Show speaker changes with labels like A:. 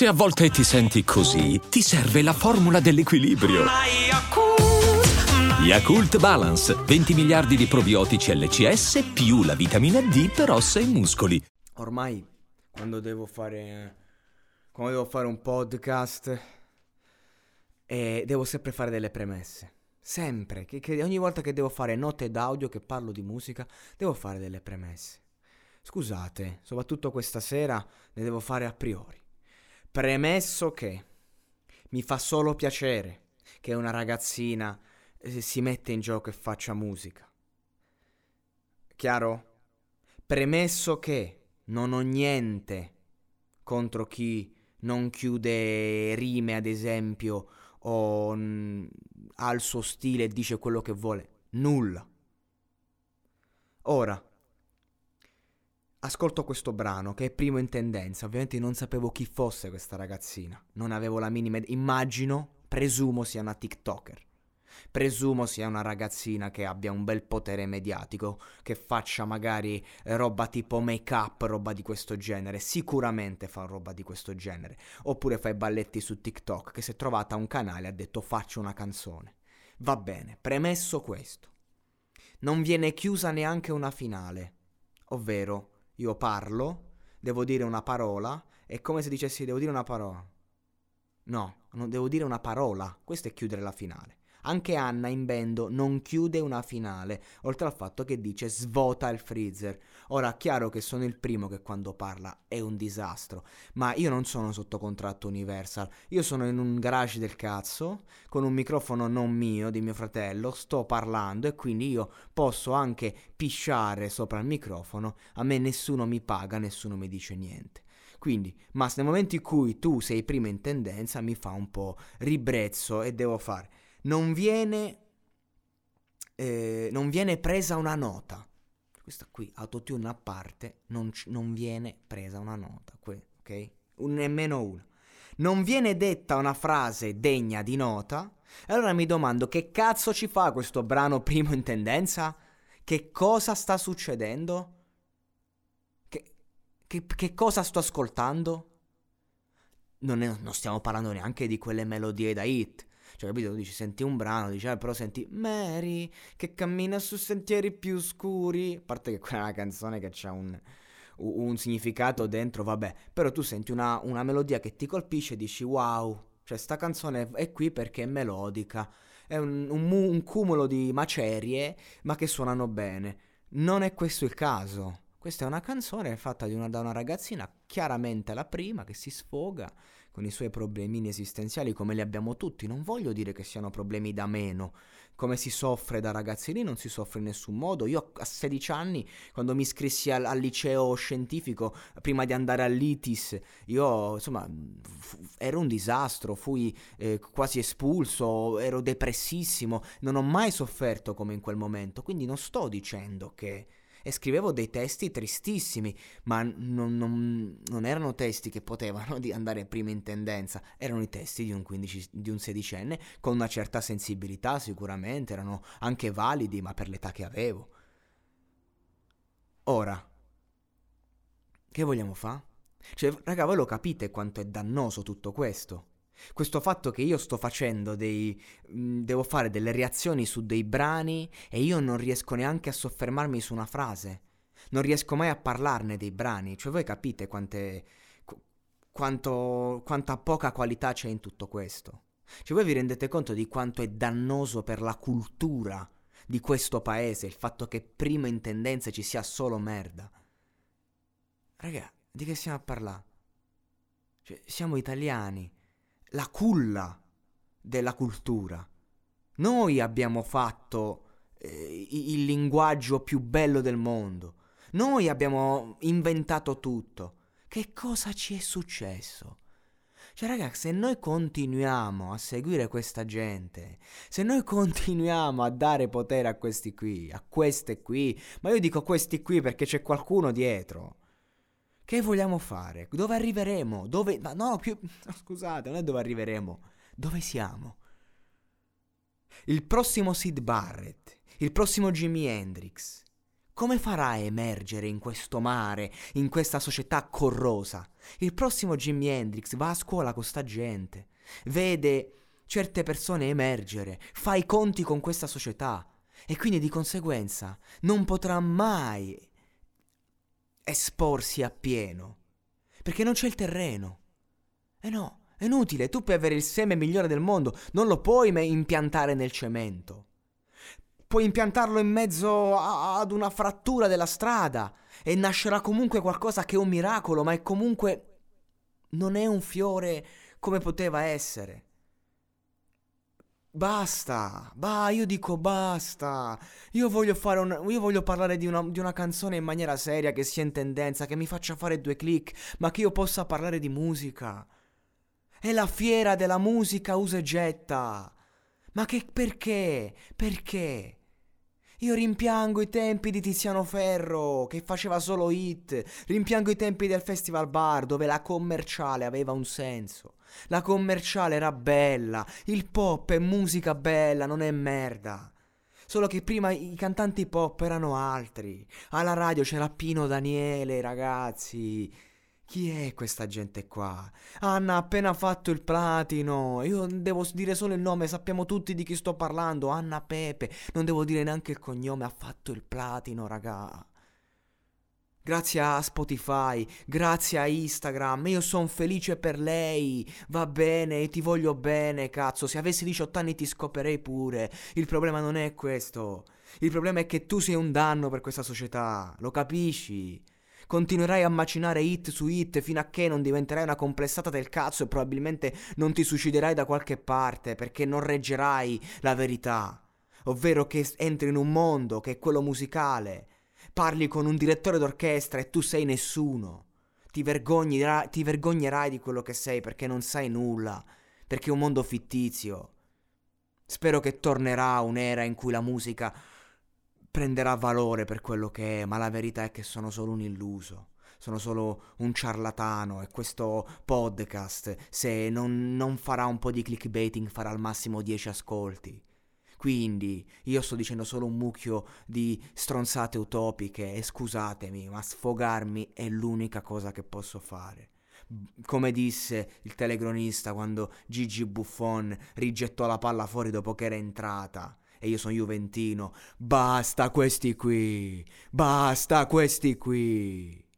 A: Se a volte ti senti così, ti serve la formula dell'equilibrio. Yakult Balance, 20 miliardi di probiotici LCS più la vitamina D per ossa e muscoli.
B: Ormai quando devo fare quando devo fare un podcast eh, devo sempre fare delle premesse. Sempre, che, che ogni volta che devo fare note d'audio che parlo di musica, devo fare delle premesse. Scusate, soprattutto questa sera ne devo fare a priori. Premesso che mi fa solo piacere che una ragazzina eh, si mette in gioco e faccia musica. Chiaro? Premesso che non ho niente contro chi non chiude rime, ad esempio, o mh, ha il suo stile e dice quello che vuole. Nulla. Ora, ascolto questo brano che è primo in tendenza. Ovviamente non sapevo chi fosse questa ragazzina. Non avevo la minima idea. Immagino, presumo sia una TikToker. Presumo sia una ragazzina che abbia un bel potere mediatico, che faccia magari roba tipo make up, roba di questo genere. Sicuramente fa roba di questo genere. Oppure fa i balletti su TikTok, che si è trovata un canale e ha detto faccio una canzone. Va bene, premesso questo. Non viene chiusa neanche una finale. Ovvero, io parlo, devo dire una parola, è come se dicessi devo dire una parola. No, non devo dire una parola, questo è chiudere la finale. Anche Anna in bendo non chiude una finale, oltre al fatto che dice svota il freezer. Ora, chiaro che sono il primo che quando parla è un disastro, ma io non sono sotto contratto Universal, io sono in un garage del cazzo, con un microfono non mio, di mio fratello, sto parlando e quindi io posso anche pisciare sopra il microfono, a me nessuno mi paga, nessuno mi dice niente. Quindi, ma nel momento in cui tu sei prima in tendenza mi fa un po' ribrezzo e devo fare non viene, eh, non viene presa una nota. Questa qui, autotune a parte, non, non viene presa una nota, que, ok? Un, nemmeno una. Non viene detta una frase degna di nota. Allora mi domando che cazzo ci fa questo brano primo in tendenza? Che cosa sta succedendo? Che, che, che cosa sto ascoltando? Non, è, non, stiamo parlando neanche di quelle melodie da hit. Cioè, capito? Dici, senti un brano, dici, ah, però senti Mary che cammina su sentieri più scuri. A parte che quella è una canzone che ha un, un, significato dentro, vabbè. Però tu senti una, una melodia che ti colpisce e dici, wow, cioè, sta canzone è qui perché è melodica. È un, un, un cumulo di macerie, ma che suonano bene. Non è questo il caso. Questa è una canzone fatta una, da una ragazzina, chiaramente la prima, che si sfoga con i suoi problemini esistenziali come li abbiamo tutti. Non voglio dire che siano problemi da meno. Come si soffre da ragazzini non si soffre in nessun modo. Io a 16 anni, quando mi iscrissi al, al liceo scientifico, prima di andare all'ITIS, io insomma f- ero un disastro, fui eh, quasi espulso, ero depressissimo, non ho mai sofferto come in quel momento. Quindi non sto dicendo che e scrivevo dei testi tristissimi, ma non, non, non erano testi che potevano andare prima in tendenza, erano i testi di un, 15, di un sedicenne con una certa sensibilità sicuramente, erano anche validi, ma per l'età che avevo. Ora, che vogliamo fare? Cioè, raga, voi lo capite quanto è dannoso tutto questo? Questo fatto che io sto facendo dei... Mh, devo fare delle reazioni su dei brani e io non riesco neanche a soffermarmi su una frase. Non riesco mai a parlarne dei brani. Cioè voi capite quante... Quanto, quanta poca qualità c'è in tutto questo. Cioè voi vi rendete conto di quanto è dannoso per la cultura di questo paese il fatto che prima in tendenza ci sia solo merda. Raga, di che stiamo a parlare? Cioè, siamo italiani la culla della cultura. Noi abbiamo fatto eh, il linguaggio più bello del mondo. Noi abbiamo inventato tutto. Che cosa ci è successo? Cioè, ragazzi, se noi continuiamo a seguire questa gente, se noi continuiamo a dare potere a questi qui, a queste qui, ma io dico questi qui perché c'è qualcuno dietro. Che vogliamo fare? Dove arriveremo? Dove... No, più... Scusate, non è dove arriveremo. Dove siamo? Il prossimo Sid Barrett, il prossimo Jimi Hendrix. come farà a emergere in questo mare, in questa società corrosa? Il prossimo Jimi Hendrix va a scuola con sta gente, vede certe persone emergere, fa i conti con questa società e quindi di conseguenza non potrà mai esporsi appieno, perché non c'è il terreno. E eh no, è inutile, tu puoi avere il seme migliore del mondo, non lo puoi impiantare nel cemento. Puoi impiantarlo in mezzo a- ad una frattura della strada e nascerà comunque qualcosa che è un miracolo, ma è comunque non è un fiore come poteva essere. Basta, bah, io dico basta. Io voglio, fare un, io voglio parlare di una, di una, canzone in maniera seria, che sia in tendenza, che mi faccia fare due click, ma che io possa parlare di musica. È la fiera della musica usa e getta. Ma che perché? Perché? Io rimpiango i tempi di Tiziano Ferro, che faceva solo hit. Rimpiango i tempi del Festival Bar, dove la commerciale aveva un senso. La commerciale era bella. Il pop è musica bella, non è merda. Solo che prima i cantanti pop erano altri. Alla radio c'era Pino Daniele, ragazzi. Chi è questa gente qua? Anna ha appena fatto il platino. Io devo dire solo il nome, sappiamo tutti di chi sto parlando. Anna Pepe. Non devo dire neanche il cognome, ha fatto il platino, raga. Grazie a Spotify, grazie a Instagram, io sono felice per lei, va bene, ti voglio bene, cazzo, se avessi 18 anni ti scoperei pure, il problema non è questo, il problema è che tu sei un danno per questa società, lo capisci? Continuerai a macinare hit su hit fino a che non diventerai una complessata del cazzo e probabilmente non ti suiciderai da qualche parte perché non reggerai la verità. Ovvero che entri in un mondo che è quello musicale, parli con un direttore d'orchestra e tu sei nessuno. Ti, ti vergognerai di quello che sei perché non sai nulla, perché è un mondo fittizio. Spero che tornerà un'era in cui la musica prenderà valore per quello che è, ma la verità è che sono solo un illuso. Sono solo un ciarlatano e questo podcast, se non, non farà un po' di clickbaiting, farà al massimo 10 ascolti. Quindi io sto dicendo solo un mucchio di stronzate utopiche e scusatemi, ma sfogarmi è l'unica cosa che posso fare. Come disse il telecronista quando Gigi Buffon rigettò la palla fuori dopo che era entrata e io sono Juventino. Basta questi qui, basta questi qui.